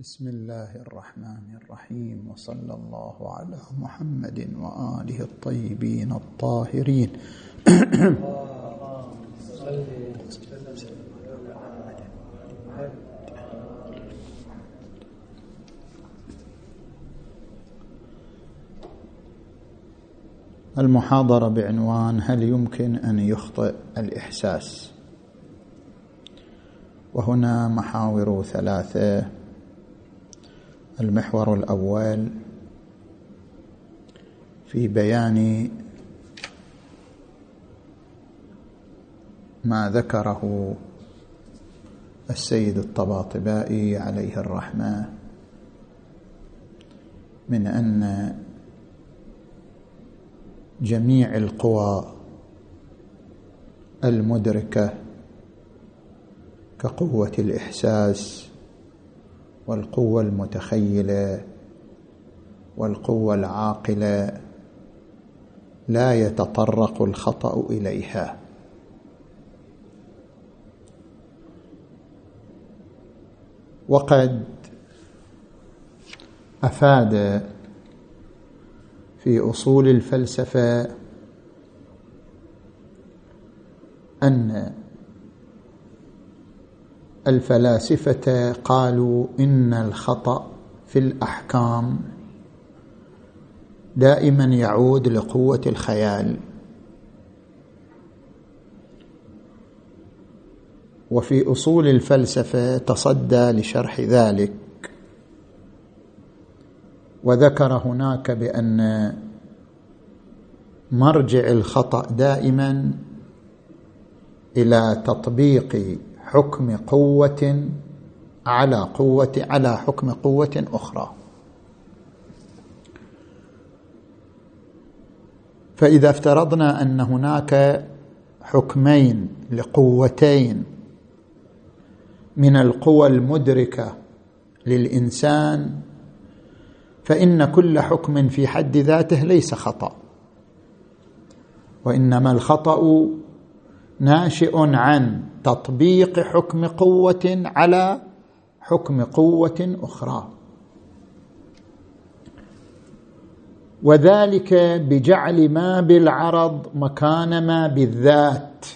بسم الله الرحمن الرحيم وصلى الله على محمد وآله الطيبين الطاهرين. المحاضرة بعنوان هل يمكن أن يخطئ الإحساس؟ وهنا محاور ثلاثة. المحور الأول في بيان ما ذكره السيد الطباطبائي عليه الرحمه من أن جميع القوى المدركة كقوة الإحساس والقوة المتخيلة والقوة العاقلة لا يتطرق الخطأ إليها. وقد أفاد في أصول الفلسفة أن الفلاسفة قالوا إن الخطأ في الأحكام دائما يعود لقوة الخيال. وفي أصول الفلسفة تصدى لشرح ذلك. وذكر هناك بأن مرجع الخطأ دائما إلى تطبيق حكم قوة على قوة على حكم قوة أخرى. فإذا افترضنا أن هناك حكمين لقوتين من القوى المدركة للإنسان فإن كل حكم في حد ذاته ليس خطأ وإنما الخطأ ناشئ عن تطبيق حكم قوة على حكم قوة أخرى. وذلك بجعل ما بالعرض مكان ما بالذات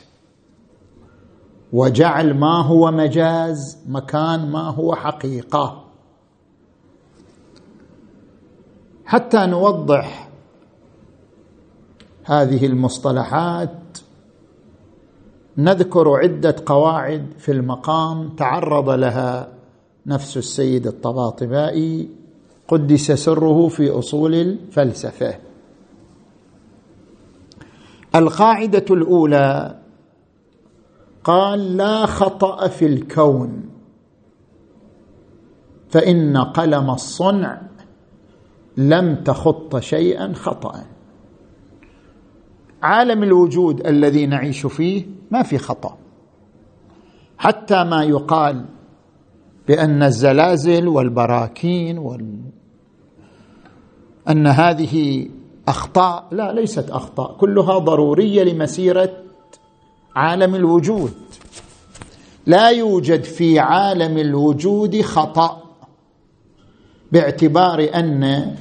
وجعل ما هو مجاز مكان ما هو حقيقة. حتى نوضح هذه المصطلحات نذكر عدة قواعد في المقام تعرض لها نفس السيد الطباطبائي قدس سره في أصول الفلسفة. القاعدة الأولى قال لا خطأ في الكون فإن قلم الصنع لم تخط شيئا خطا عالم الوجود الذي نعيش فيه ما في خطأ. حتى ما يقال بأن الزلازل والبراكين وال... أن هذه أخطاء لا ليست أخطاء كلها ضرورية لمسيرة عالم الوجود. لا يوجد في عالم الوجود خطأ باعتبار أن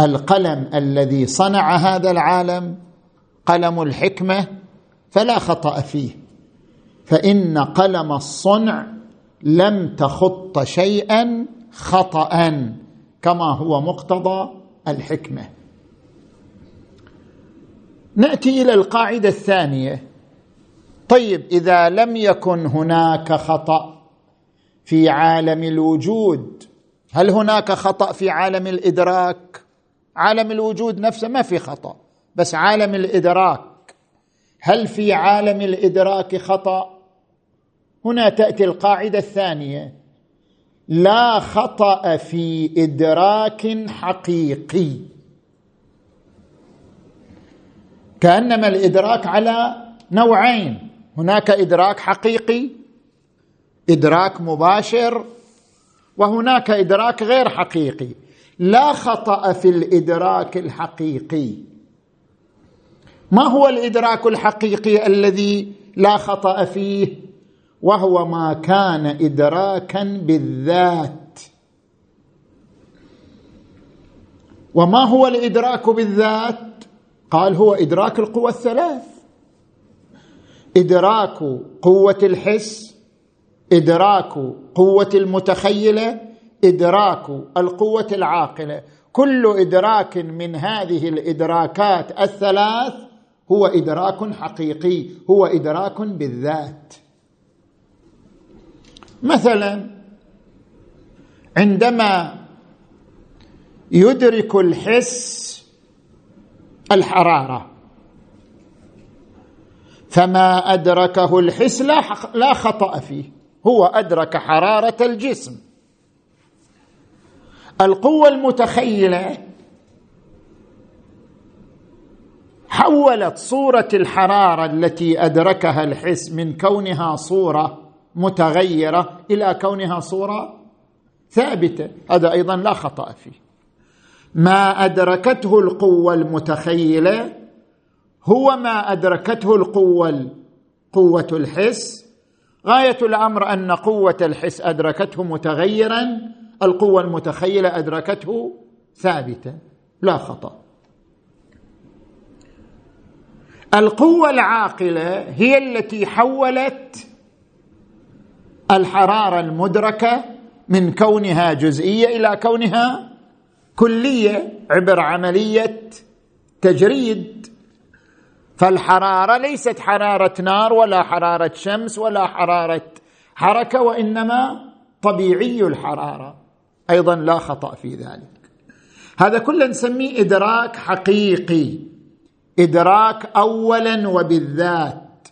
القلم الذي صنع هذا العالم قلم الحكمة فلا خطأ فيه. فإن قلم الصنع لم تخط شيئا خطا كما هو مقتضى الحكمة. نأتي إلى القاعدة الثانية. طيب إذا لم يكن هناك خطأ في عالم الوجود هل هناك خطأ في عالم الإدراك؟ عالم الوجود نفسه ما في خطأ. بس عالم الإدراك. هل في عالم الإدراك خطأ؟ هنا تأتي القاعدة الثانية. لا خطأ في إدراك حقيقي. كأنما الإدراك على نوعين. هناك إدراك حقيقي إدراك مباشر وهناك إدراك غير حقيقي. لا خطأ في الإدراك الحقيقي. ما هو الإدراك الحقيقي الذي لا خطأ فيه؟ وهو ما كان ادراكا بالذات. وما هو الإدراك بالذات؟ قال هو إدراك القوى الثلاث. إدراك قوة الحس إدراك قوة المتخيلة إدراك القوة العاقلة. كل إدراك من هذه الإدراكات الثلاث هو إدراك حقيقي هو إدراك بالذات. مثلا عندما يدرك الحس الحرارة فما أدركه الحس لا خطأ فيه هو أدرك حرارة الجسم. القوة المتخيلة حولت صورة الحرارة التي أدركها الحس من كونها صورة متغيرة إلى كونها صورة ثابتة. هذا أيضا لا خطأ فيه. ما أدركته القوة المتخيلة هو ما أدركته القوة قوة الحس. غاية الأمر أن قوة الحس أدركته متغيرا القوة المتخيلة أدركته ثابتا لا خطأ. القوة العاقلة هي التي حولت الحرارة المدركة من كونها جزئية إلى كونها كلية عبر عملية تجريد. فالحرارة ليست حرارة نار ولا حرارة شمس ولا حرارة حركة وإنما طبيعي الحرارة. أيضا لا خطأ في ذلك. هذا كله نسميه إدراك حقيقي. إدراك اولا وبالذات.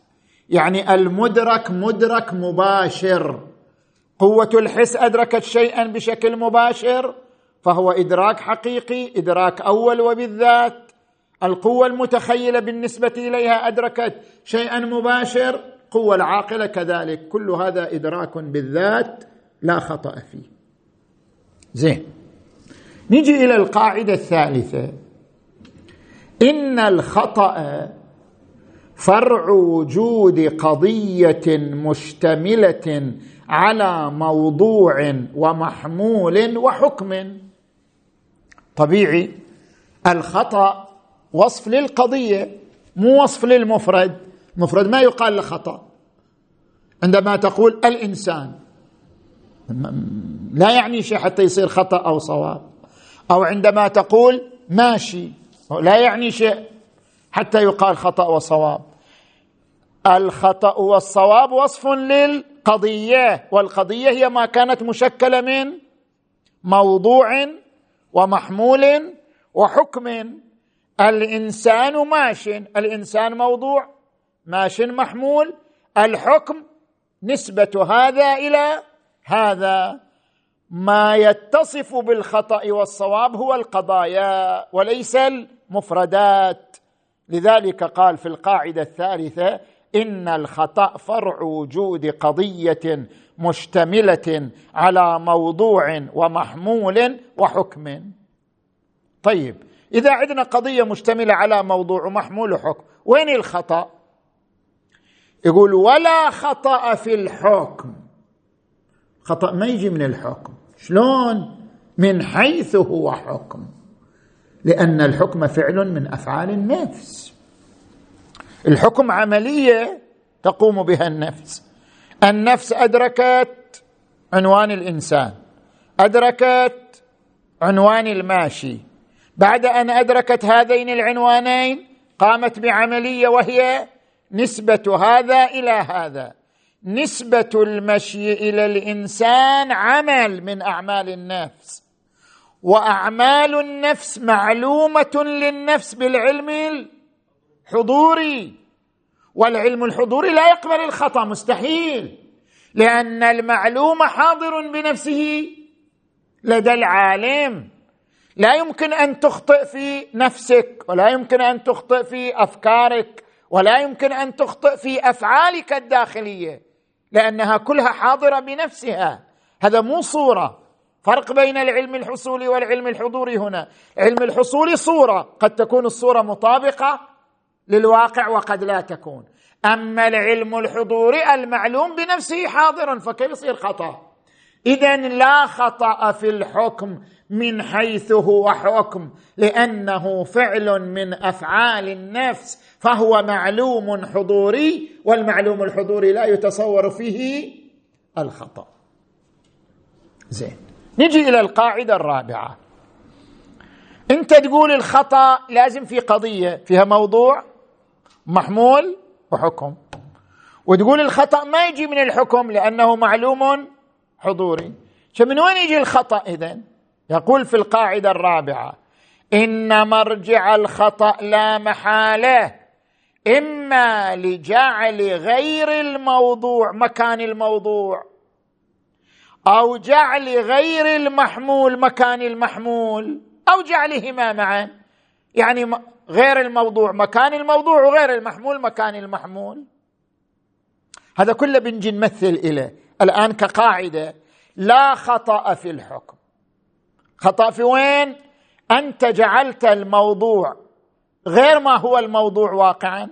يعني المدرك مدرك مباشر. قوة الحس أدركت شيئا بشكل مباشر فهو إدراك حقيقي إدراك أول وبالذات. القوة المتخيلة بالنسبة إليها أدركت شيئا مباشر قوة العاقلة كذلك. كل هذا إدراك بالذات لا خطأ فيه. زين. نجي إلى القاعدة الثالثة. إن الخطأ فرع وجود قضية مشتملة على موضوع ومحمول وحكم. طبيعي الخطأ وصف للقضية مو وصف للمفرد. مفرد ما يقال له خطأ. عندما تقول الإنسان لا يعني شيء حتى يصير خطأ أو صواب. أو عندما تقول ماشي. لا يعني شيء حتى يقال خطأ وصواب. الخطأ والصواب وصف للقضية والقضية هي ما كانت مشكلة من موضوع ومحمول وحكم. الإنسان ماش الإنسان موضوع ماش محمول. الحكم نسبة هذا إلى هذا. ما يتصف بالخطأ والصواب هو القضايا وليس المفردات. لذلك قال في القاعدة الثالثة إن الخطأ فرع وجود قضية مشتملة على موضوع ومحمول وحكم. طيب إذا عندنا قضية مشتملة على موضوع ومحمول وحكم وين الخطأ؟ يقول ولا خطأ في الحكم. خطأ ما يجي من الحكم. شلون؟ من حيث هو حكم. لأن الحكم فعل من أفعال النفس. الحكم عملية تقوم بها النفس. النفس أدركت عنوان الإنسان. أدركت عنوان الماشي. بعد أن أدركت هذين العنوانين قامت بعملية وهي نسبة هذا إلى هذا. نسبة المشي إلى الإنسان عمل من أعمال النفس. وأعمال النفس معلومة للنفس بالعلم الحضوري. والعلم الحضوري لا يقبل الخطأ مستحيل. لأن المعلوم حاضر بنفسه لدى العالم. لا يمكن أن تخطئ في نفسك ولا يمكن أن تخطئ في أفكارك ولا يمكن أن تخطئ في أفعالك الداخلية. لأنها كلها حاضرة بنفسها. هذا مو صورة. فرق بين العلم الحصولي والعلم الحضوري هنا. علم الحصولي صورة. قد تكون الصورة مطابقة للواقع وقد لا تكون. أما العلم الحضوري المعلوم بنفسه حاضر فكيف يصير خطأ؟ اذا لا خطأ في الحكم من حيث هو حكم لأنه فعل من أفعال النفس فهو معلوم حضوري والمعلوم الحضوري لا يتصور فيه الخطأ. زين. نجي إلى القاعدة الرابعة. أنت تقول الخطأ لازم في قضية فيها موضوع محمول وحكم. وتقول الخطأ ما يجي من الحكم لأنه معلوم حضوري. فمن وين يجي الخطأ اذا يقول في القاعدة الرابعة إن مرجع الخطأ لا محالة إما لجعل غير الموضوع مكان الموضوع أو جعل غير المحمول مكان المحمول أو جعلهما معا. يعني غير الموضوع مكان الموضوع وغير المحمول مكان المحمول. هذا كله بنجي نمثل إليه. الآن كقاعدة لا خطأ في الحكم. خطأ في وين؟ أنت جعلت الموضوع غير ما هو الموضوع واقعا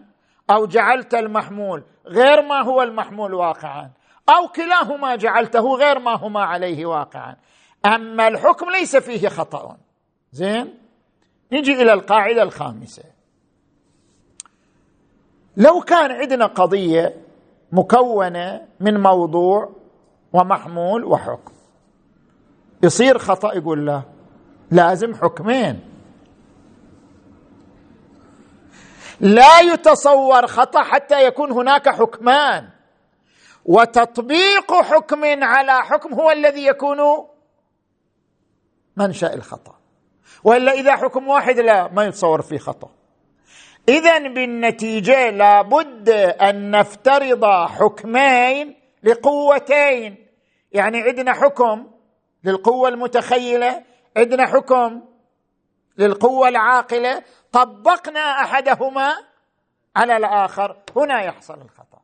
أو جعلت المحمول غير ما هو المحمول واقعا أو كلاهما جعلته غير ما هما عليه واقعا. أما الحكم ليس فيه خطأ. زين؟ نجي إلى القاعدة الخامسة. لو كان عندنا قضية مكونة من موضوع ومحمول وحكم يصير خطأ يقول له لازم حكمين. لا يتصور خطأ حتى يكون هناك حكمان. وتطبيق حكم على حكم هو الذي يكون منشأ الخطأ. وإلا إذا حكم واحد لا ما يتصور فيه خطأ. اذا بالنتيجة لابد أن نفترض حكمين لقوتين. يعني عندنا حكم للقوة المتخيلة عندنا حكم للقوة العاقلة طبقنا أحدهما على الآخر هنا يحصل الخطأ.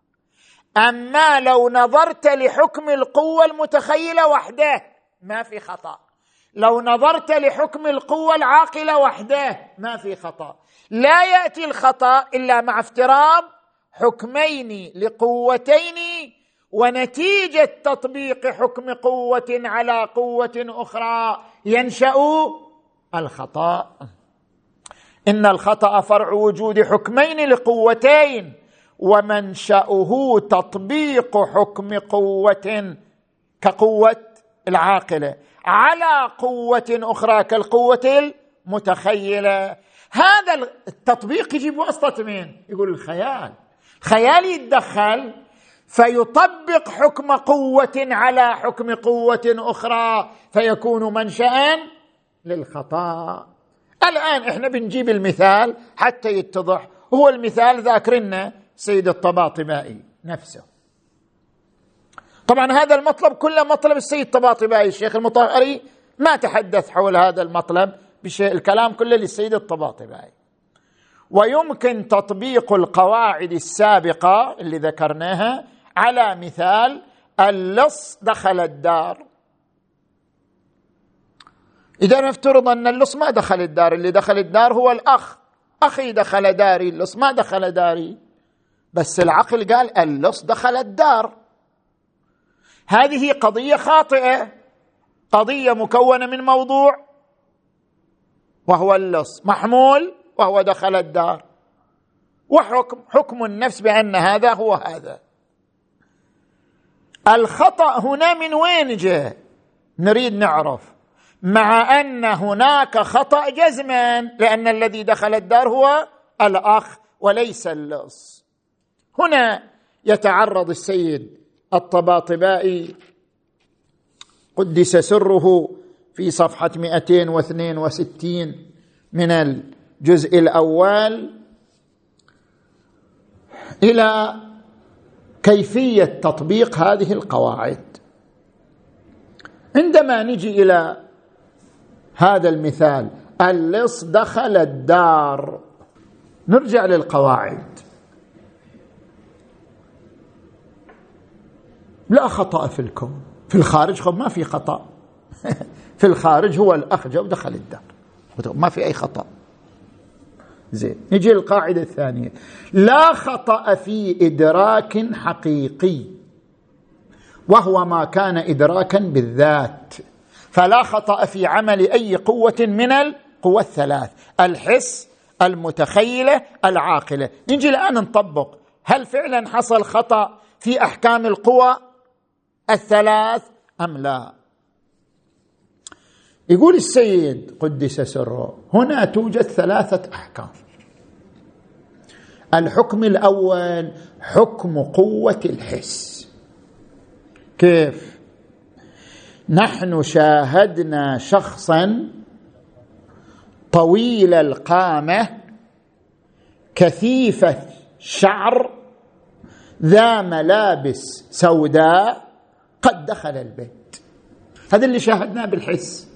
أما لو نظرت لحكم القوة المتخيلة وحده ما في خطأ. لو نظرت لحكم القوة العاقلة وحده ما في خطأ. لا يأتي الخطأ إلا مع افتراض حكمين لقوتين ونتيجة تطبيق حكم قوة على قوة أخرى ينشأ الخطأ. إن الخطأ فرع وجود حكمين لقوتين ومنشأه تطبيق حكم قوة كقوة العاقلة. على قوة أخرى كالقوة المتخيلة. هذا التطبيق يجي بواسطه مين يقول الخيال. خيال يتدخل فيطبق حكم قوة على حكم قوة أخرى فيكون منشأ للخطأ. الآن إحنا بنجيب المثال حتى يتضح. هو المثال ذاكرنا سيد الطباطبائي نفسه. طبعا هذا المطلب كله مطلب السيد الطباطبائي. الشيخ المطهري ما تحدث حول هذا المطلب بشيء. الكلام كله للسيد الطباطبائي. ويمكن تطبيق القواعد السابقة اللي ذكرناها على مثال اللص دخل الدار. إذا نفترض أن اللص ما دخل الدار اللي دخل الدار هو الأخ. أخي دخل داري اللص ما دخل داري. بس العقل قال اللص دخل الدار. هذه قضية خاطئة قضية مكونة من موضوع. وهو اللص محمول وهو دخل الدار. وحكم حكم النفس بأن هذا هو هذا. الخطأ هنا من وين جاء؟ نريد نعرف. مع أن هناك خطأ جزما لأن الذي دخل الدار هو الأخ وليس اللص هنا يتعرض السيد الطباطبائي قدس سره في صفحة 262 من الجزء الأول إلى كيفية تطبيق هذه القواعد. عندما نجي إلى هذا المثال اللص دخل الدار. نرجع للقواعد. لا خطأ في الكون. في الخارج ما في خطأ. في الخارج هو الأخ جو دخل الدار. ما في أي خطأ. زين. نجي للقاعدة الثانية. لا خطأ في إدراك حقيقي وهو ما كان ادراكا بالذات. فلا خطأ في عمل أي قوة من القوى الثلاث الحس المتخيلة العاقلة. نجي الآن نطبق. هل فعلا حصل خطأ في أحكام القوى الثلاث أم لا؟ يقول السيد قدس سره هنا توجد ثلاثة أحكام. الحكم الأول حكم قوة الحس. كيف؟ نحن شاهدنا شخصا طويل القامة كثيف الشعر ذا ملابس سوداء قد دخل البيت. هذا اللي شاهدناه بالحس.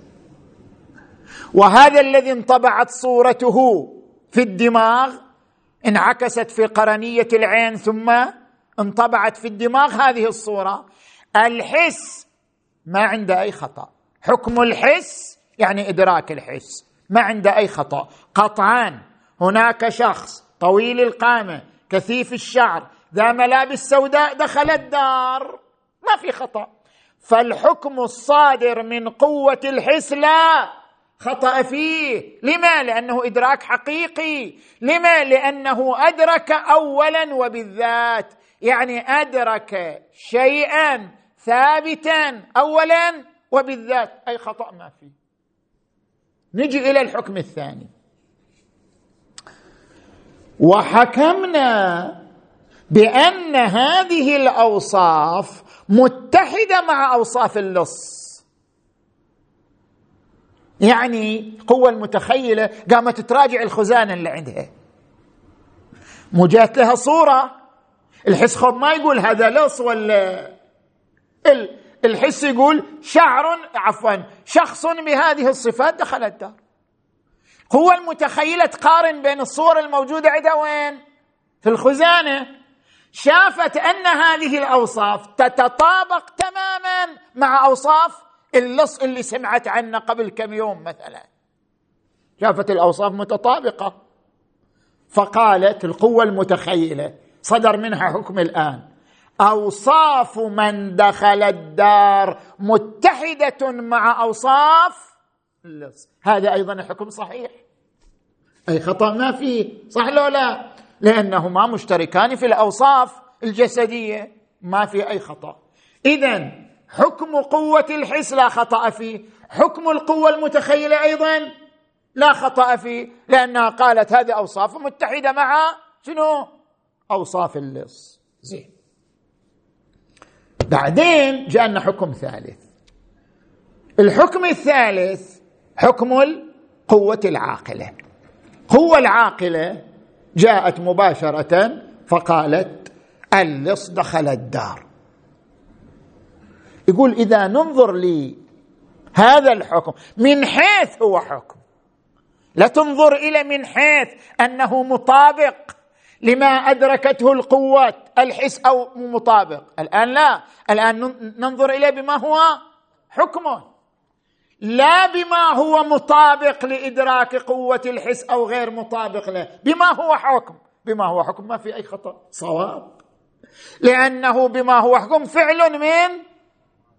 وهذا الذي انطبعت صورته في الدماغ انعكست في قرنية العين ثم انطبعت في الدماغ هذه الصورة. الحس ما عنده أي خطأ. حكم الحس يعني إدراك الحس. ما عنده أي خطأ. قطعا هناك شخص طويل القامة كثيف الشعر ذا ملابس سوداء دخل الدار. ما في خطأ. فالحكم الصادر من قوة الحس لا. خطأ فيه. لما؟ لأنه إدراك حقيقي. لما؟ لأنه أدرك اولا وبالذات. يعني أدرك شيئا ثابتا اولا وبالذات. أي خطأ ما فيه. نجي إلى الحكم الثاني. وحكمنا بأن هذه الأوصاف متحدة مع أوصاف اللص. يعني قوة المتخيلة قامت تراجع الخزانة اللي عندها. مجات لها صورة؟ الحس خب ما يقول هذا لص ولا الحس يقول شعر عفوا شخص بهذه الصفات دخل الدار. قوة المتخيلة تقارن بين الصور الموجودة عندها وين؟ في الخزانة. شافت أن هذه الأوصاف تتطابق تماما مع أوصاف اللص اللي سمعت عنه قبل كم يوم مثلا. شافت الأوصاف متطابقة. فقالت القوة المتخيلة صدر منها حكم الآن. أوصاف من دخل الدار متحدة مع أوصاف اللص. هذا أيضا حكم صحيح. أي خطأ ما فيه صح لو لا؟ لأنهما مشتركان في الأوصاف الجسدية. ما في أي خطأ. اذا حكم قوة الحس لا خطأ فيه. حكم القوة المتخيلة أيضا لا خطأ فيه. لأنها قالت هذه أوصاف متحدة مع شنو؟ أوصاف اللص. زين. بعدين جاءنا حكم ثالث. الحكم الثالث حكم القوة العاقلة. قوة العاقلة جاءت مباشرة فقالت اللص دخل الدار. يقول إذا ننظر لي هذا الحكم من حيث هو حكم. لا تنظر إلى من حيث أنه مطابق لما أدركته القوات الحس أو مطابق. الآن لا الآن ننظر اليه بما هو حكمه لا بما هو مطابق لإدراك قوة الحس أو غير مطابق له. بما هو حكم. بما هو حكم ما في أي خطأ. صواب. لأنه بما هو حكم فعل من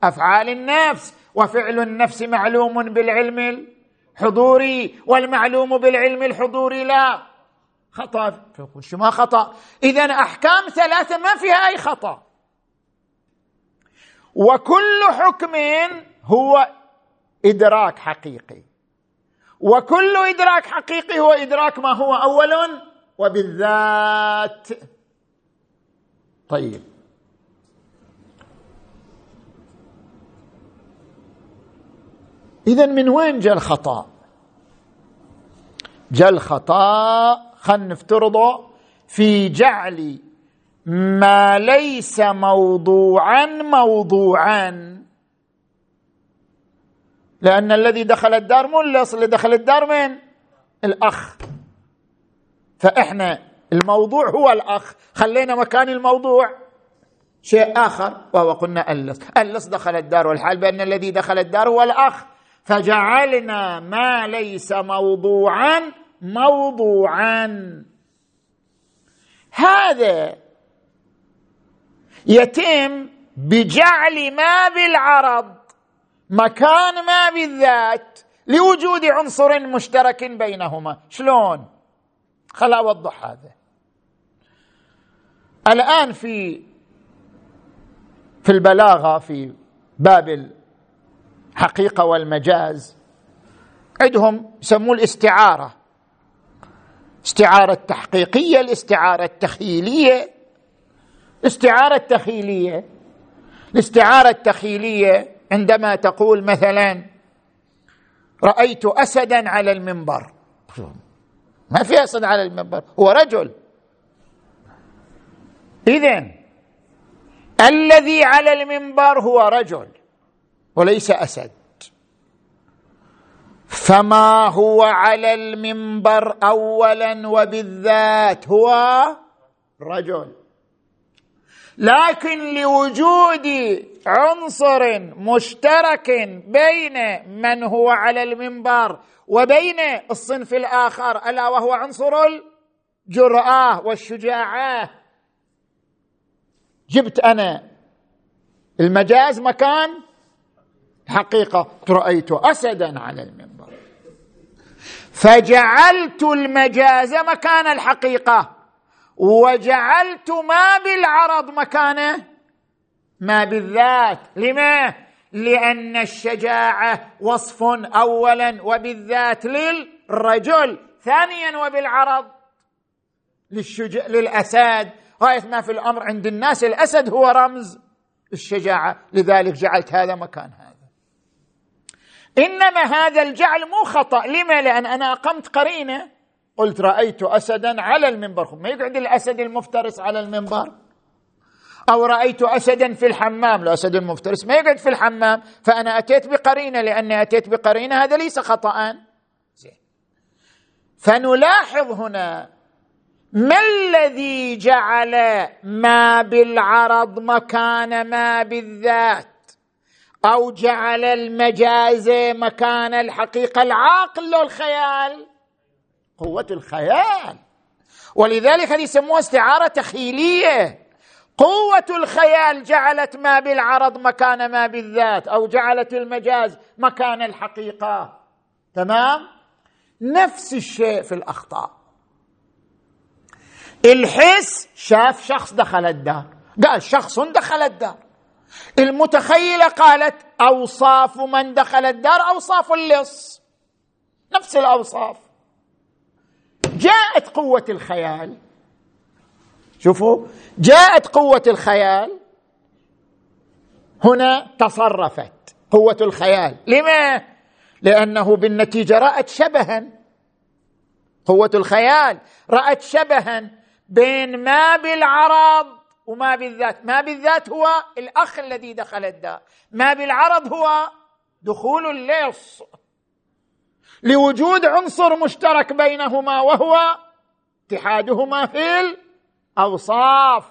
أفعال النفس وفعل النفس معلوم بالعلم الحضوري والمعلوم بالعلم الحضوري لا. خطأ شو ما خطأ؟ اذا أحكام ثلاثة ما فيها أي خطأ. وكل حكم هو إدراك حقيقي. وكل إدراك حقيقي هو إدراك ما هو أول وبالذات. طيب. اذا من وين جاء الخطأ؟ جاء الخطأ خلينا نفترضه في جعل ما ليس موضوعا موضوعا. لأن الذي دخل الدار مو اللي دخل الدار من الأخ. فإحنا الموضوع هو الأخ. خلينا مكان الموضوع. شيء آخر وهو قلنا اللص اللص دخل الدار والحال بأن الذي دخل الدار هو الأخ. فجعلنا ما ليس موضوعا موضوعا. هذا يتم بجعل ما بالعرض مكان ما بالذات لوجود عنصر مشترك بينهما. شلون؟ خل أوضح هذا. الآن في في البلاغة في باب الحقيقة والمجاز. عندهم يسموه الاستعارة. استعارة تحقيقية الاستعارة التخيليه الاستعاره التخيليه الاستعارة التخيليه عندما تقول مثلا رأيت اسدا على المنبر. ما في أسد على المنبر هو رجل. اذا الذي على المنبر هو رجل. وليس أسد. فما هو على المنبر اولا وبالذات؟ هو رجل. لكن لوجود عنصر مشترك بين من هو على المنبر وبين الصنف الآخر ألا وهو عنصر الجرآة والشجاعة. جبت أنا المجاز مكان حقيقة رايت أسدا على المنبر. فجعلت المجاز مكان الحقيقة وجعلت ما بالعرض مكانه ما بالذات. لما؟ لأن الشجاعة وصف اولا وبالذات للرجل ثانيا وبالعرض للشجاع للأسد. غايه ما في الأمر عند الناس الأسد هو رمز الشجاعة. لذلك جعلت هذا مكان هذا إنما هذا الجعل مو خطأ. لما؟ لأن أنا أقمت قرينة. قلت رأيت اسدا على المنبر. ما يقعد الأسد المفترس على المنبر؟ أو رأيت اسدا في الحمام. الاسد المفترس ما يقعد في الحمام. فأنا أتيت بقرينة. لأني أتيت بقرينة هذا ليس خطا زين. فنلاحظ هنا ما الذي جعل ما بالعرض مكان ما بالذات؟ أو جعل المجاز مكان الحقيقة العقل الخيال قوة الخيال. ولذلك هذه يسموها استعارة تخيلية. قوة الخيال جعلت ما بالعرض مكان ما بالذات أو جعلت المجاز مكان الحقيقة. تمام؟ نفس الشيء في الأخطاء. الحس شاف شخص دخل الدار. قال شخص دخل الدار. المتخيلة قالت أوصاف من دخل الدار أوصاف اللص. نفس الأوصاف. جاءت قوة الخيال. شوفوا جاءت قوة الخيال. هنا تصرفت قوة الخيال. لما؟ لأنه بالنتيجة رأت شبها. قوة الخيال رأت شبها بين ما بالعرض وما بالذات ما بالذات هو الأخ الذي دخل الدار ما بالعرض هو دخول اللص لوجود عنصر مشترك بينهما وهو اتحادهما في الأوصاف.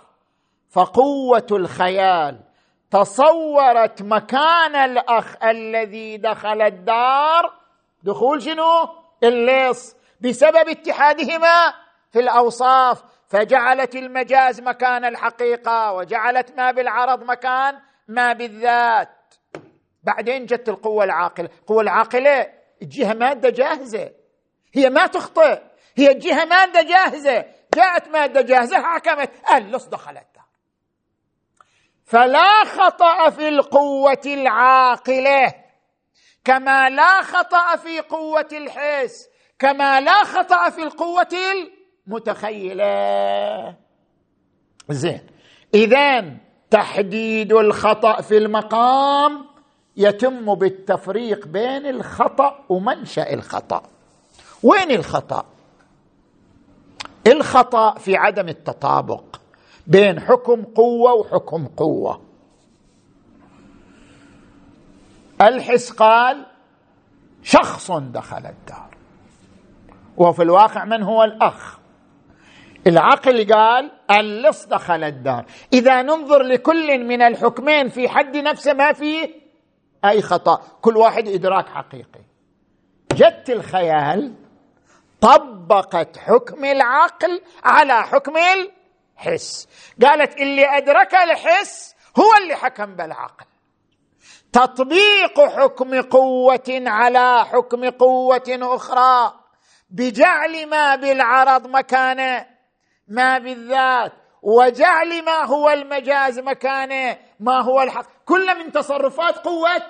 فقوة الخيال تصورت مكان الأخ الذي دخل الدار. دخول شنو؟ اللص بسبب اتحادهما في الأوصاف. فجعلت المجاز مكان الحقيقة وجعلت ما بالعرض مكان ما بالذات. بعدين جت القوة العاقلة. القوه العاقلة الجهه مادة جاهزة. هي ما تخطئ. هي الجهه مادة جاهزة. جاءت مادة جاهزة حكمت اللص دخل الدار فلا خطأ في القوة العاقلة. كما لا خطأ في قوة الحس. كما لا خطأ في القوة متخيلة. زين. اذا تحديد الخطأ في المقام يتم بالتفريق بين الخطأ ومنشأ الخطأ. وين الخطأ؟ الخطأ في عدم التطابق بين حكم قوة وحكم قوة. الحس قال شخص دخل الدار. وفي الواقع من هو الأخ؟ العقل قال اللص دخل الدار. إذا ننظر لكل من الحكمين في حد نفسه ما فيه أي خطأ. كل واحد إدراك حقيقي. جت الخيال طبقت حكم العقل على حكم الحس. قالت اللي أدرك الحس هو اللي حكم بالعقل. تطبيق حكم قوة على حكم قوة أخرى. بجعل ما بالعرض مكان ما بالذات. وجعل ما هو المجاز مكان ما هو الحق. كل من تصرفات قوة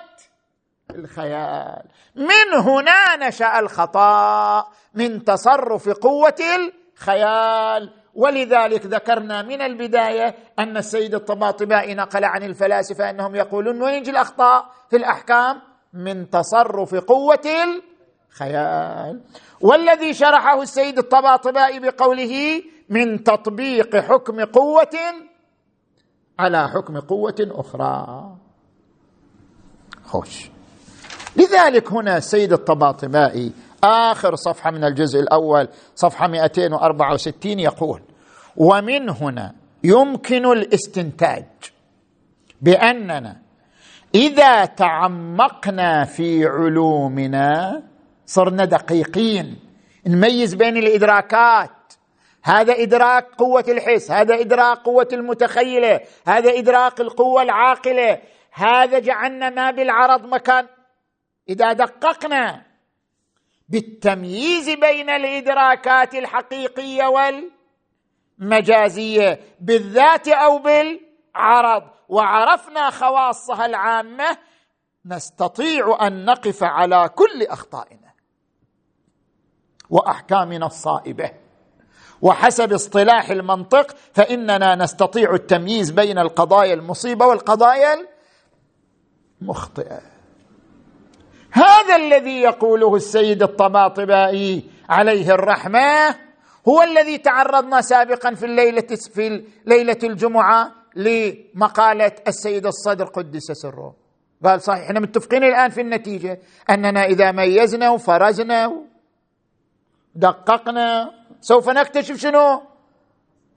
الخيال. من هنا نشأ الخطأ من تصرف قوة الخيال. ولذلك ذكرنا من البداية أن السيد الطباطبائي نقل عن الفلاسفة أنهم يقولون وين الأخطاء في الأحكام؟ من تصرف قوة الخيال. والذي شرحه السيد الطباطبائي بقوله من تطبيق حكم قوة على حكم قوة أخرى. خوش. لذلك هنا السيد الطباطبائي آخر صفحة من الجزء الأول صفحة 264 يقول ومن هنا يمكن الاستنتاج بأننا إذا تعمقنا في علومنا صرنا دقيقين نميز بين الإدراكات هذا إدراك قوة الحس هذا إدراك قوة المتخيلة هذا إدراك القوة العاقلة. هذا جعلنا ما بالعرض مكان. إذا دققنا بالتمييز بين الإدراكات الحقيقية والمجازية بالذات أو بالعرض وعرفنا خواصها العامة نستطيع أن نقف على كل أخطائنا وأحكامنا الصائبة. وحسب اصطلاح المنطق فإننا نستطيع التمييز بين القضايا المصيبة والقضايا المخطئة. هذا الذي يقوله السيد الطباطبائي عليه الرحمة هو الذي تعرضنا سابقا في الليلة في ليلة الجمعة لمقالة السيد الصدر قدس سره. قال صحيح إحنا متفقين الآن في النتيجة أننا إذا ميزنا وفرزنا ودققنا سوف نكتشف شنو؟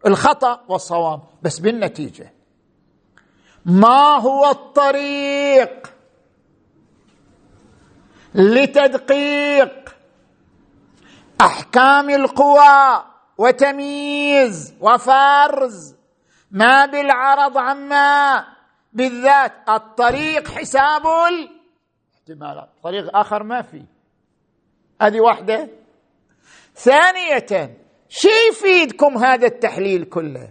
الخطأ والصواب. بس بالنتيجة. ما هو الطريق لتدقيق أحكام القوى وتمييز وفرز ما بالعرض عما بالذات؟ الطريق حساب الاحتمالات. طريق آخر ما في. هذه واحدة. ثانية شو يفيدكم هذا التحليل كله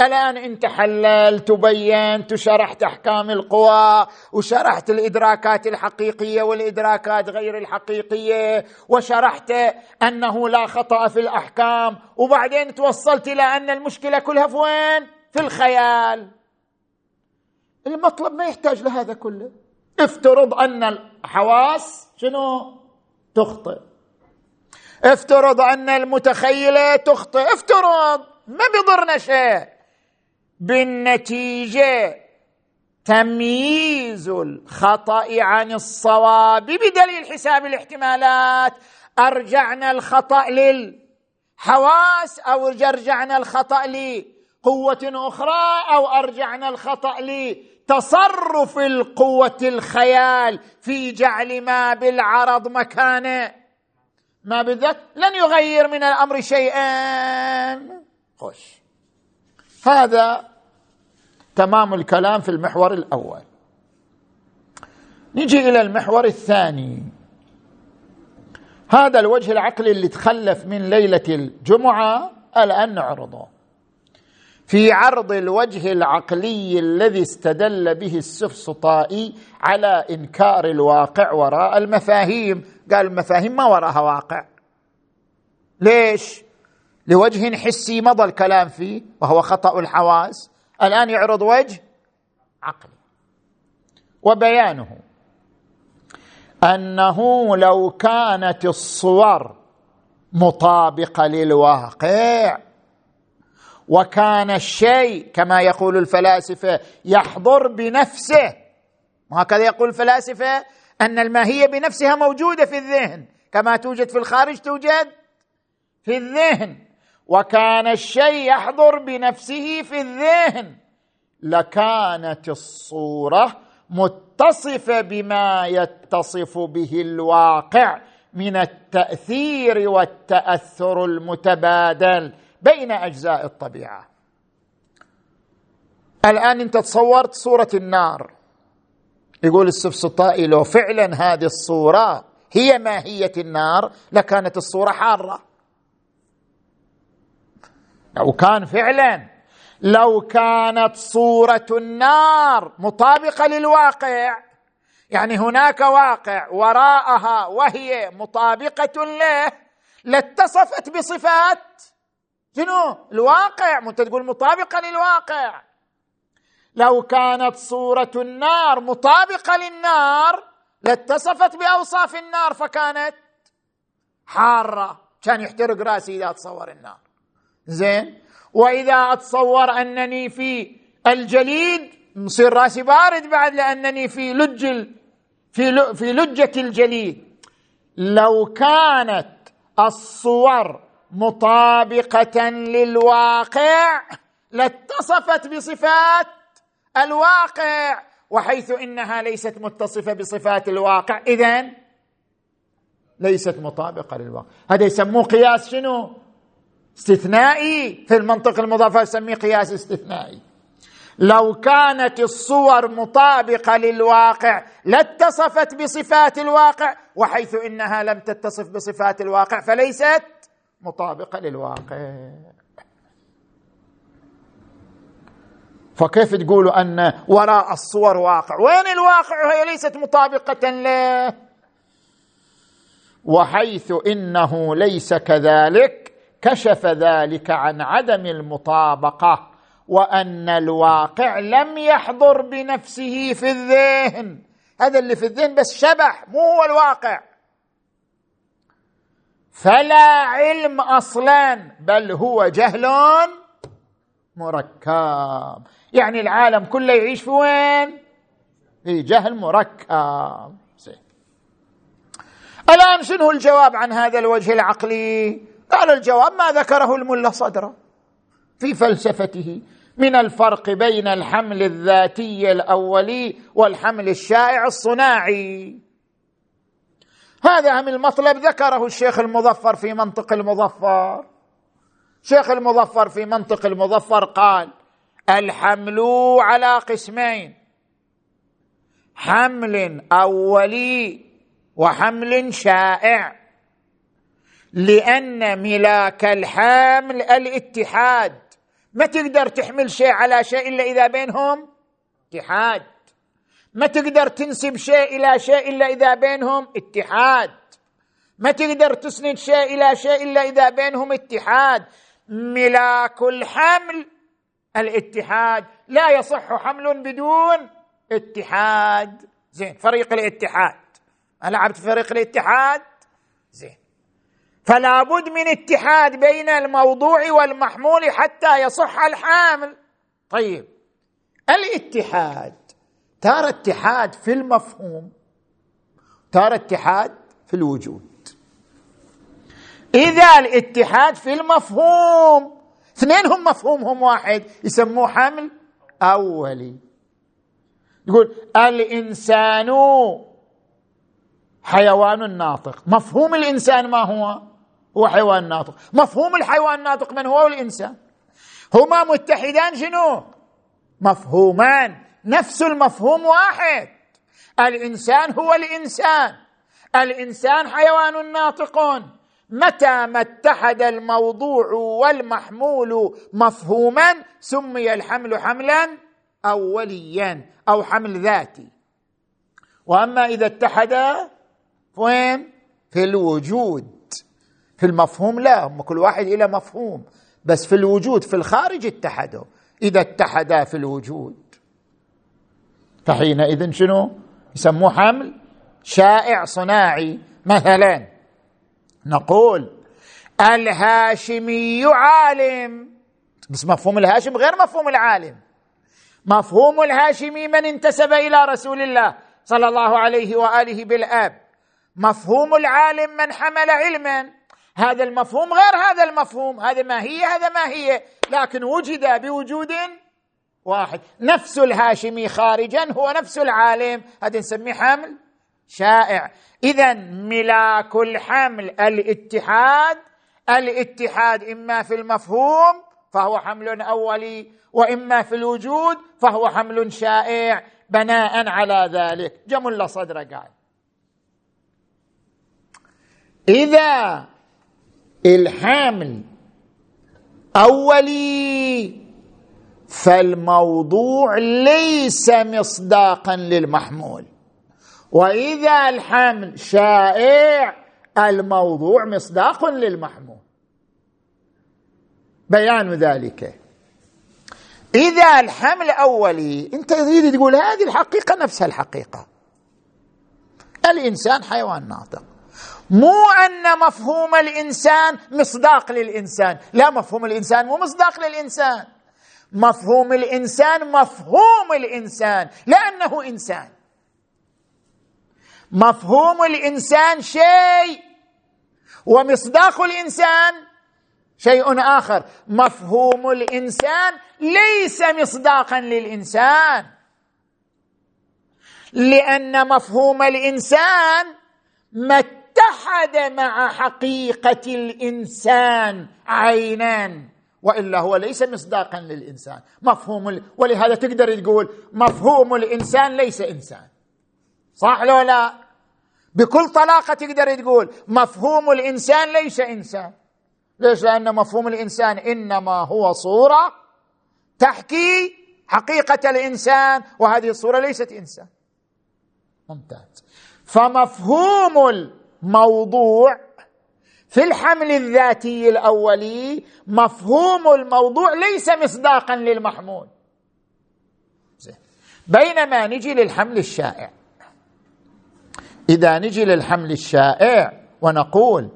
الآن أنت حللت وبينت وشرحت أحكام القوى وشرحت الإدراكات الحقيقية والإدراكات غير الحقيقية وشرحت أنه لا خطأ في الأحكام وبعدين توصلت إلى أن المشكلة كلها في وين؟ في الخيال المطلب ما يحتاج لهذا كله افترض أن الحواس شنو؟ تخطئ افترض أن المتخيله تخطئ افترض ما بيضرنا شيء. بالنتيجة تمييز الخطأ عن الصواب بدليل حساب الاحتمالات. أرجعنا الخطأ للحواس أو ارجعنا الخطأ لقوة أخرى أو أرجعنا الخطأ لتصرف القوة الخيال في جعل ما بالعرض مكانه. ما بالذات لن يغير من الأمر شيئا. خوش. هذا تمام الكلام في المحور الأول. نجي إلى المحور الثاني. هذا الوجه العقلي اللي تخلف من ليلة الجمعة الان نعرضه في عرض الوجه العقلي الذي استدل به السفسطائي على إنكار الواقع وراء المفاهيم. قال المفاهيم ما وراها واقع. ليش؟ لوجه حسي مضى الكلام فيه وهو خطأ الحواس. الآن يعرض وجه عقلي. وبيانه أنه لو كانت الصور مطابقة للواقع وكان الشيء كما يقول الفلاسفة يحضر بنفسه. وهكذا يقول الفلاسفة أن الماهية بنفسها موجودة في الذهن. كما توجد في الخارج توجد في الذهن. وكان الشيء يحضر بنفسه في الذهن. لكانت الصورة متصفة بما يتصف به الواقع من التأثير والتأثر المتبادل. بين أجزاء الطبيعة. الآن أنت تصورت صورة النار. يقول السفسطائي لو فعلا هذه الصورة هي ماهية النار لكانت الصورة حارة. لو كان فعلا لو كانت صورة النار مطابقة للواقع يعني هناك واقع وراءها وهي مطابقة له لاتصفت بصفات شنو؟ الواقع. أنت تقول مطابقة للواقع. لو كانت صورة النار مطابقة للنار لاتصفت بأوصاف النار فكانت حارة. كان يحترق رأسي إذا أتصور النار. زين؟ وإذا أتصور أنني في الجليد مصير رأسي بارد بعد لأنني في لج في في لجة الجليد. لو كانت الصور مطابقة للواقع لاتصفت بصفات الواقع وحيث إنها ليست متصفة بصفات الواقع. اذا ليست مطابقة للواقع. هذا يسموه قياس شنو؟ استثنائي. في المنطق المضاف يسميه قياس استثنائي. لو كانت الصور مطابقة للواقع لاتصفت بصفات الواقع وحيث إنها لم تتصف بصفات الواقع فليست مطابقة للواقع. فكيف تقولوا أن وراء الصور واقع؟ وين الواقع؟ وهي ليست مطابقة له وحيث إنه ليس كذلك كشف ذلك عن عدم المطابقة وأن الواقع لم يحضر بنفسه في الذهن. هذا اللي في الذهن بس شبح مو هو الواقع. فلا علم أصلا بل هو جهل مركب. يعني العالم كله يعيش في وين؟ في جهل مركب. الآن شنو الجواب عن هذا الوجه العقلي؟ قال الجواب ما ذكره الملا صدره في فلسفته من الفرق بين الحمل الذاتي الأولي والحمل الشائع الصناعي. هذا هم المطلب ذكره الشيخ المظفر في منطق المظفر. شيخ المظفر في منطق المظفر قال الحمل على قسمين حمل أولي وحمل شائع لأن ملاك الحمل الاتحاد. ما تقدر تحمل شيء على شيء إلا إذا بينهم اتحاد. ما تقدر تنسب شيء إلى شيء إلا إذا بينهم اتحاد. ما تقدر تسند شيء إلى شيء إلا إذا بينهم اتحاد. ملاك الحمل الاتحاد. لا يصح حمل بدون اتحاد. زين فريق الاتحاد. لعبت فريق الاتحاد؟ زين. فلا بد من اتحاد بين الموضوع والمحمول حتى يصح الحامل. طيب الاتحاد ترى اتحاد في المفهوم ترى اتحاد في الوجود. إذا الاتحاد في المفهوم اثنينهم مفهومهم واحد يسموه حمل أولي. يقول الإنسان حيوان ناطق. مفهوم الإنسان ما هو؟ هو حيوان ناطق. مفهوم الحيوان الناطق من هو الإنسان؟ هما متحدان شنو؟ مفهومان. نفس المفهوم واحد. الإنسان هو الإنسان. الإنسان حيوان ناطق. متى ما اتحد الموضوع والمحمول مفهوما سمي الحمل حملا اوليا أو حمل ذاتي. وأما إذا اتحد وين في الوجود. في المفهوم لا هم كل واحد إلى مفهوم. بس في الوجود في الخارج اتحدوا. إذا اتحدا في الوجود. فحينئذ شنو؟ يسموه حمل شائع صناعي. مثلا نقول الهاشمي عالم. بس مفهوم الهاشم غير مفهوم العالم. مفهوم الهاشمي من انتسب إلى رسول الله صلى الله عليه وآله بالآب. مفهوم العالم من حمل علما. هذا المفهوم غير هذا المفهوم. هذا ما هي هذا ما هي. لكن وجد بوجود واحد. نفس الهاشمي خارجا هو نفس العالم. هذا نسميه حمل شائع. اذا ملاك الحمل الاتحاد الاتحاد إما في المفهوم فهو حمل أولي وإما في الوجود فهو حمل شائع بناء على ذلك. جمل صدر قال. إذا الحامل أولي فالموضوع ليس مصداقا للمحمول. وإذا الحمل شائع الموضوع مصداق للمحمول. بيان ذلك. إذا الحمل اولي أنت تريد تقول هذه الحقيقة نفس الحقيقة. الإنسان حيوان ناطق. مو أن مفهوم الإنسان مصداق للإنسان. لا مفهوم الإنسان مو مصداق للإنسان. مفهوم الإنسان مفهوم الإنسان لأنه إنسان. مفهوم الإنسان شيء ومصداق الإنسان شيء آخر. مفهوم الإنسان ليس مصداقا للإنسان. لأن مفهوم الإنسان ما اتحد مع حقيقة الإنسان عينا. وإلا هو ليس مصداقا للإنسان. مفهوم ال... ولهذا تقدر تقول مفهوم الإنسان ليس إنسان. صح لو لا؟ بكل طلاقة تقدر تقول مفهوم الإنسان ليس إنسان. ليش؟ لأن مفهوم الإنسان إنما هو صورة تحكي حقيقة الإنسان وهذه الصورة ليست إنسان. ممتاز. فمفهوم الموضوع في الحمل الذاتي الأولي مفهوم الموضوع ليس مصداقا للمحمول. بينما نجي للحمل الشائع. إذا نجي للحمل الشائع ونقول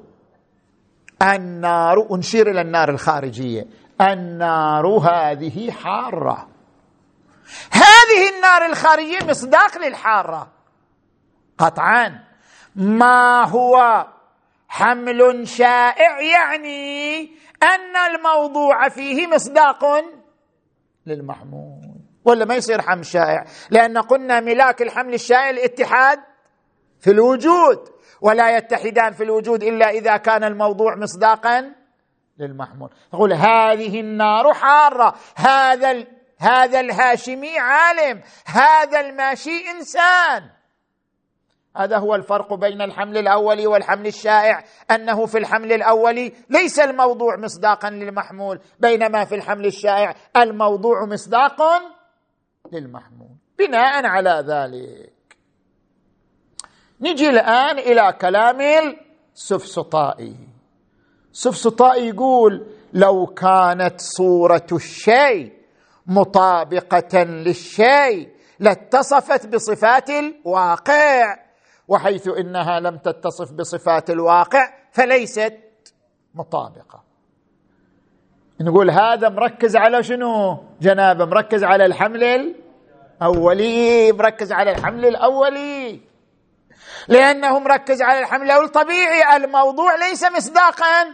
النار ونشير إلى النار الخارجية. النار هذه حارة. هذه النار الخارجية مصداق للحارة. قطعا. ما هو حمل شائع يعني أن الموضوع فيه مصداق للمحمول. ولا ما يصير حمل شائع؟ لأن قلنا ملاك الحمل الشائع الاتحاد في الوجود ولا يتحدان في الوجود إلا إذا كان الموضوع مصداقا للمحمول. تقول هذه النار حارة هذا هذا الهاشمي عالم هذا الماشي إنسان. هذا هو الفرق بين الحمل الاولي والحمل الشائع أنه في الحمل الاولي ليس الموضوع مصداقا للمحمول بينما في الحمل الشائع الموضوع مصداق للمحمول. بناء على ذلك نجي الآن إلى كلام السفسطائي. السفسطائي يقول لو كانت صورة الشيء مطابقة للشيء لاتصفت بصفات الواقع. وحيث إنها لم تتصف بصفات الواقع فليست مطابقة. نقول هذا مركز على شنو؟ جنابه مركز على الحمل الأولي مركز على الحمل الأولي. لأنه مركز على الحمل طبيعي الموضوع ليس مصداقا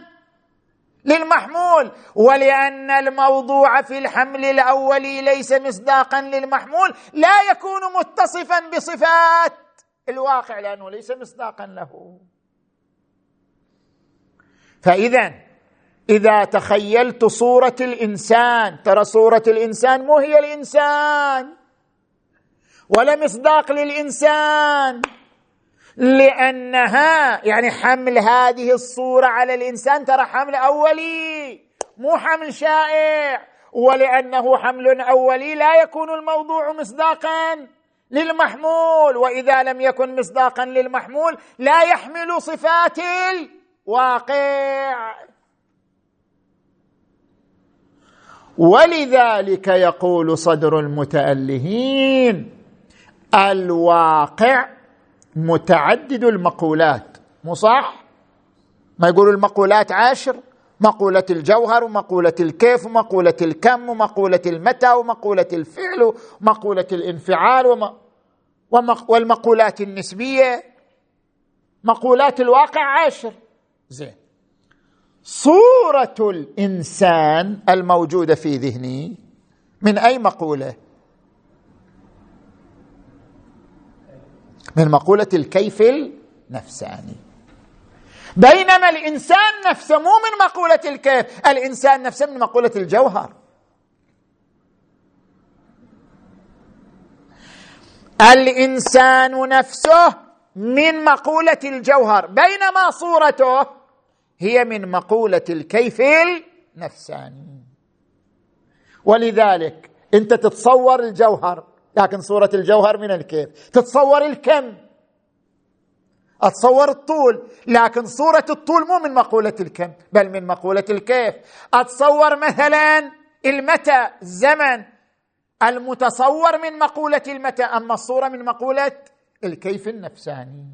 للمحمول. ولأن الموضوع في الحمل الأولي ليس مصداقا للمحمول لا يكون متصفا بصفات الواقع لأنه ليس مصداقا له. فاذا إذا تخيلت صورة الإنسان ترى صورة الإنسان مو هي الإنسان. ولا مصداق للإنسان. لأنها يعني حمل هذه الصورة على الإنسان ترى حمل أولي مو حمل شائع. ولأنه حمل أولي لا يكون الموضوع مصداقا. للمحمول وإذا لم يكن مصداقا للمحمول لا يحمل صفات الواقع. ولذلك يقول صدر المتألهين الواقع متعدد المقولات مو صح؟ ما يقولوا المقولات عاشر؟ مقولة الجوهر ومقولة الكيف ومقولة الكم ومقولة المتى ومقولة الفعل ومقولة الانفعال وم... والمقولات النسبية. مقولات الواقع عشر زين. صورة الإنسان الموجودة في ذهني من أي مقولة؟ من مقولة الكيف النفساني. بينما الإنسان نفسه مو من مقولة الكيف الإنسان نفسه من مقولة الجوهر. الإنسان نفسه من مقولة الجوهر. بينما صورته هي من مقولة الكيف النفساني. ولذلك انت تتصور الجوهر لكن صورة الجوهر من الكيف. تتصور الكم. أتصور الطول لكن صورة الطول مو من مقولة الكم بل من مقولة الكيف. أتصور مثلا المتى الزمن المتصور من مقولة المتى أما الصورة من مقولة الكيف النفساني.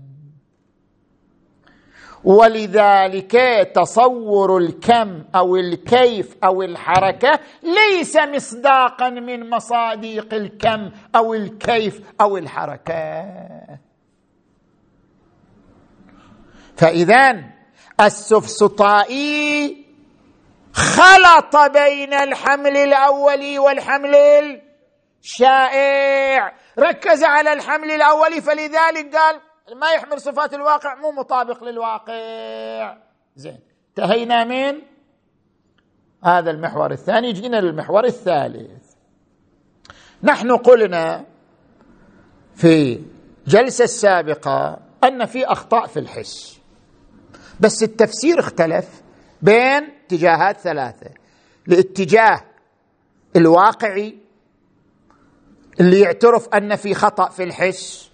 ولذلك تصور الكم أو الكيف أو الحركة ليس مصداقا من مصادق الكم أو الكيف أو الحركة. فاذا السفسطائي خلط بين الحمل الاولي والحمل الشائع. ركز على الحمل الاولي فلذلك قال ما يحمل صفات الواقع مو مطابق للواقع. زين انتهينا من هذا المحور الثاني. جينا للمحور الثالث. نحن قلنا في الجلسه السابقه أن في أخطاء في الحس. بس التفسير اختلف بين اتجاهات ثلاثة. الاتجاه الواقعي اللي يعترف أن في خطأ في الحس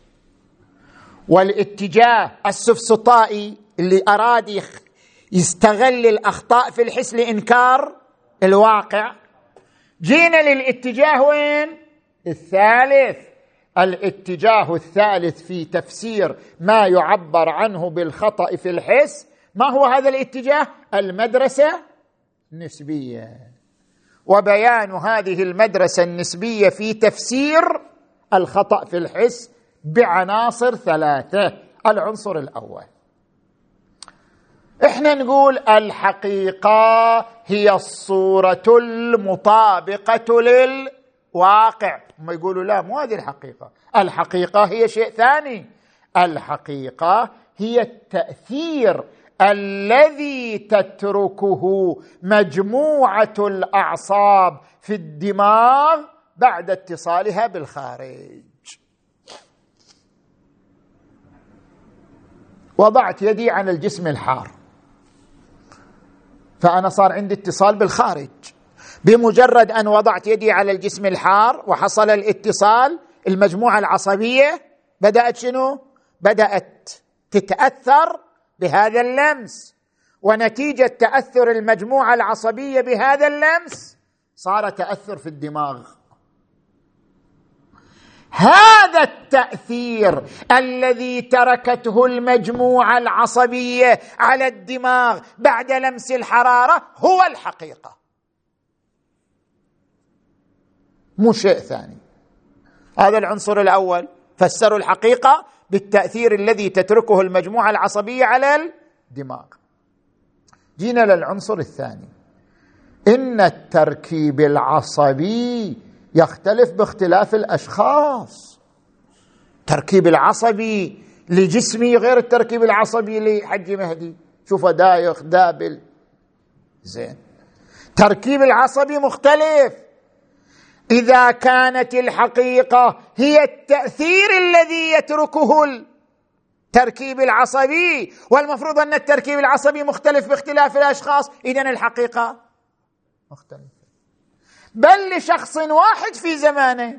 والاتجاه السفسطائي اللي أراد يستغل الأخطاء في الحس لإنكار الواقع. جينا للاتجاه وين؟ الثالث. الاتجاه الثالث في تفسير ما يعبر عنه بالخطأ في الحس ما هو هذا الاتجاه؟ المدرسة النسبية. وبيان هذه المدرسة النسبية في تفسير الخطأ في الحس بعناصر ثلاثة. العنصر الأول. إحنا نقول الحقيقة هي الصورة المطابقة للواقع. هم يقولوا لا مو هذه الحقيقة. الحقيقة هي شيء ثاني. الحقيقة هي التأثير الذي تتركه مجموعة الأعصاب في الدماغ بعد اتصالها بالخارج. وضعت يدي على الجسم الحار. فأنا صار عندي اتصال بالخارج. بمجرد أن وضعت يدي على الجسم الحار وحصل الاتصال المجموعة العصبية بدأت شنو؟ بدأت تتأثر بهذا اللمس ونتيجة تأثر المجموعة العصبية بهذا اللمس صار تأثر في الدماغ. هذا التأثير الذي تركته المجموعة العصبية على الدماغ بعد لمس الحرارة هو الحقيقة. مو شيء ثاني. هذا العنصر الأول. فسروا الحقيقة. بالتأثير الذي تتركه المجموعة العصبية على الدماغ. جينا للعنصر الثاني. إن التركيب العصبي يختلف باختلاف الأشخاص. التركيب العصبي لجسمي غير التركيب العصبي لحج مهدي. شوف دايخ دابل. زين. تركيب العصبي مختلف. إذا كانت الحقيقة هي التأثير الذي يتركه التركيب العصبي والمفروض أن التركيب العصبي مختلف باختلاف الأشخاص اذا الحقيقة مختلفة. بل لشخص واحد في زمانه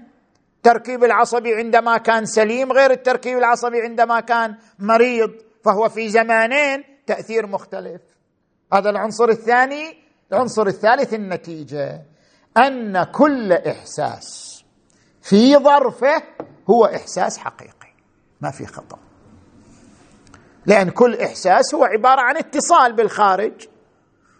التركيب العصبي عندما كان سليم غير التركيب العصبي عندما كان مريض فهو في زمانين تأثير مختلف. هذا العنصر الثاني العنصر الثالث النتيجة. أن كل إحساس في ظرفه هو إحساس حقيقي. ما في خطأ. لأن كل إحساس هو عبارة عن اتصال بالخارج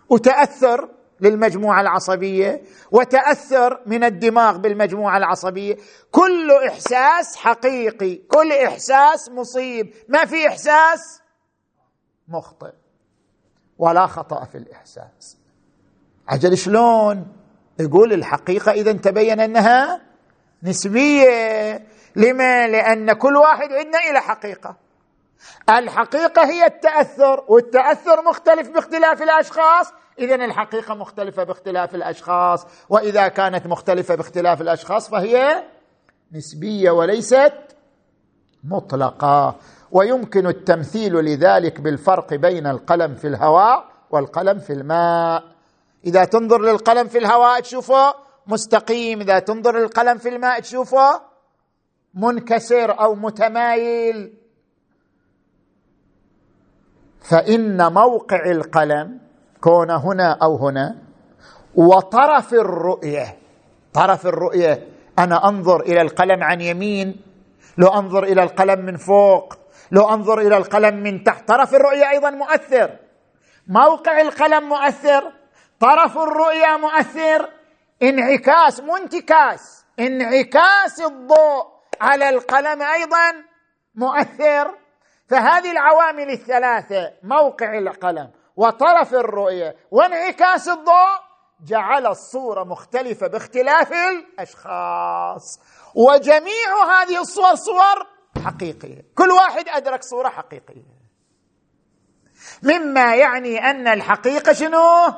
وتأثر للمجموعة العصبية وتأثر من الدماغ بالمجموعة العصبية. كل إحساس حقيقي كل إحساس مصيب. ما في إحساس مخطئ. ولا خطأ في الإحساس. عجل شلون؟ يقول الحقيقة إذا تبين أنها نسبية. لما؟ لأن كل واحد عندنا إلى حقيقة. الحقيقة هي التأثر والتأثر مختلف باختلاف الأشخاص. اذا الحقيقة مختلفة باختلاف الأشخاص. وإذا كانت مختلفة باختلاف الأشخاص فهي نسبية وليست مطلقة. ويمكن التمثيل لذلك بالفرق بين القلم في الهواء والقلم في الماء. إذا تنظر للقلم في الهواء تشوفه مستقيم إذا تنظر للقلم في الماء تشوفه منكسر أو متمايل. فإن موقع القلم كون هنا أو هنا وطرف الرؤية طرف الرؤية أنا أنظر إلى القلم عن يمين لو أنظر إلى القلم من فوق لو أنظر إلى القلم من تحت طرف الرؤية أيضا مؤثر. موقع القلم مؤثر طرف الرؤيه مؤثر. انعكاس مو انتكاس انعكاس الضوء على القلم أيضا مؤثر. فهذه العوامل الثلاثة موقع القلم وطرف الرؤية وانعكاس الضوء جعل الصورة مختلفة باختلاف الأشخاص. وجميع هذه الصور صور حقيقية. كل واحد أدرك صورة حقيقية. مما يعني أن الحقيقة شنو؟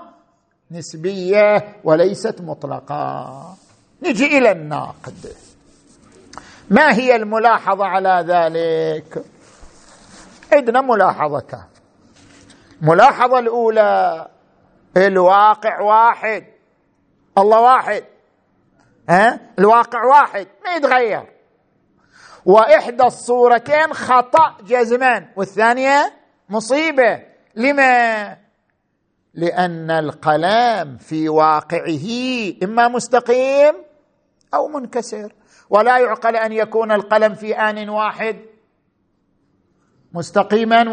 نسبية وليست مطلقة. نجي إلى الناقد. ما هي الملاحظة على ذلك؟ عندنا ملاحظتان الملاحظه الأولى الواقع واحد. الله واحد. ها؟ الواقع واحد. ما يتغير. وإحدى الصورتين خطأ جزما والثانية مصيبة. لما؟ لأن القلم في واقعه إما مستقيم أو منكسر. ولا يعقل أن يكون القلم في آن واحد مستقيما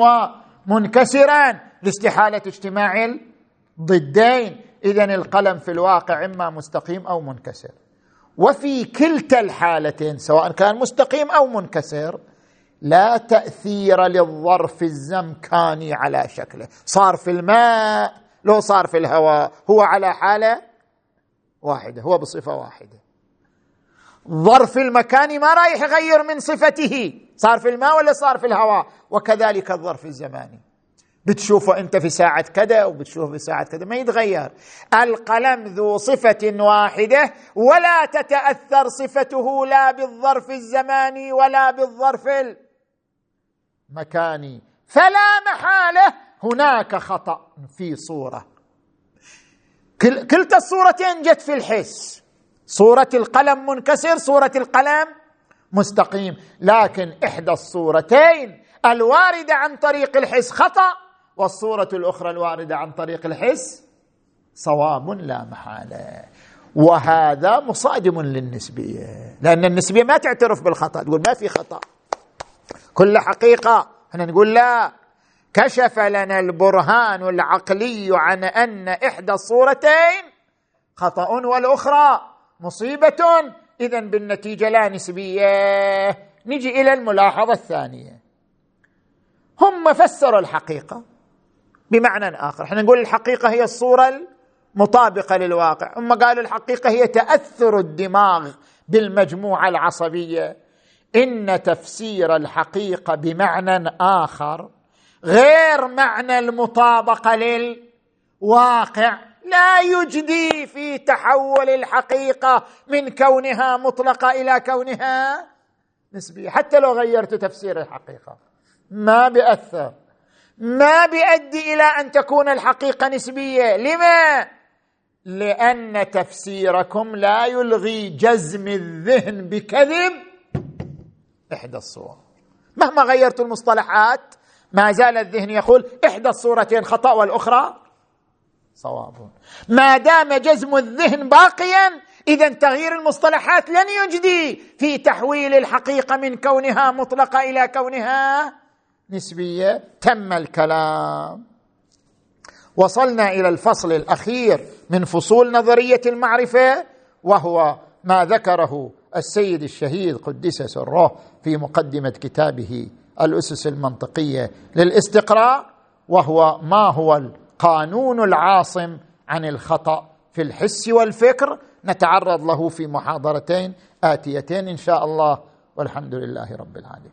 ومنكسرا لاستحالة اجتماع الضدين. اذا القلم في الواقع إما مستقيم أو منكسر. وفي كلتا الحالتين سواء كان مستقيم أو منكسر لا تأثير للظرف الزمكاني على شكله. صار في الماء لو صار في الهواء هو على حالة واحدة هو بصفة واحدة. ظرف المكان ما رايح يغير من صفته صار في الماء ولا صار في الهواء وكذلك الظرف الزماني. بتشوفه انت في ساعة كذا وبتشوفه في ساعة كذا ما يتغير. القلم ذو صفة واحدة ولا تتأثر صفته لا بالظرف الزماني ولا بالظرف المكاني. فلا محالة هناك خطأ في صورة. كلتا الصورتين جت في الحس. صورة القلم منكسر صورة القلم مستقيم. لكن إحدى الصورتين الواردة عن طريق الحس خطأ والصورة الأخرى الواردة عن طريق الحس صواب لا محالة. وهذا مصادم للنسبية. لأن النسبية ما تعترف بالخطأ تقول ما في خطأ. كل حقيقة إحنا نقول لا. كشف لنا البرهان العقلي عن أن إحدى الصورتين خطأ والأخرى مصيبة. إذا بالنتيجة لا نسبية. نجي إلى الملاحظة الثانية. هم فسروا الحقيقة بمعنى آخر. إحنا نقول الحقيقة هي الصورة المطابقة للواقع. هم قالوا الحقيقة هي تأثر الدماغ بالمجموعة العصبية. إن تفسير الحقيقة بمعنى آخر غير معنى المطابقة للواقع. لا يجدي في تحول الحقيقة من كونها مطلقة إلى كونها نسبية. حتى لو غيرت تفسير الحقيقة ما بيأثر. ما بيؤدي إلى أن تكون الحقيقة نسبية. لما؟ لأن تفسيركم لا يلغي جزم الذهن بكذب إحدى الصور. مهما غيرت المصطلحات ما زال الذهن يقول إحدى الصورتين خطأ والأخرى صواب. ما دام جزم الذهن باقيا اذا تغيير المصطلحات لن يجدي في تحويل الحقيقة من كونها مطلقة إلى كونها نسبية. تم الكلام. وصلنا إلى الفصل الأخير من فصول نظرية المعرفة وهو ما ذكره السيد الشهيد قدس سره في مقدمة كتابه الأسس المنطقية للاستقراء وهو ما هو القانون العاصم عن الخطأ في الحس والفكر. نتعرض له في محاضرتين آتيتين إن شاء الله والحمد لله رب العالمين.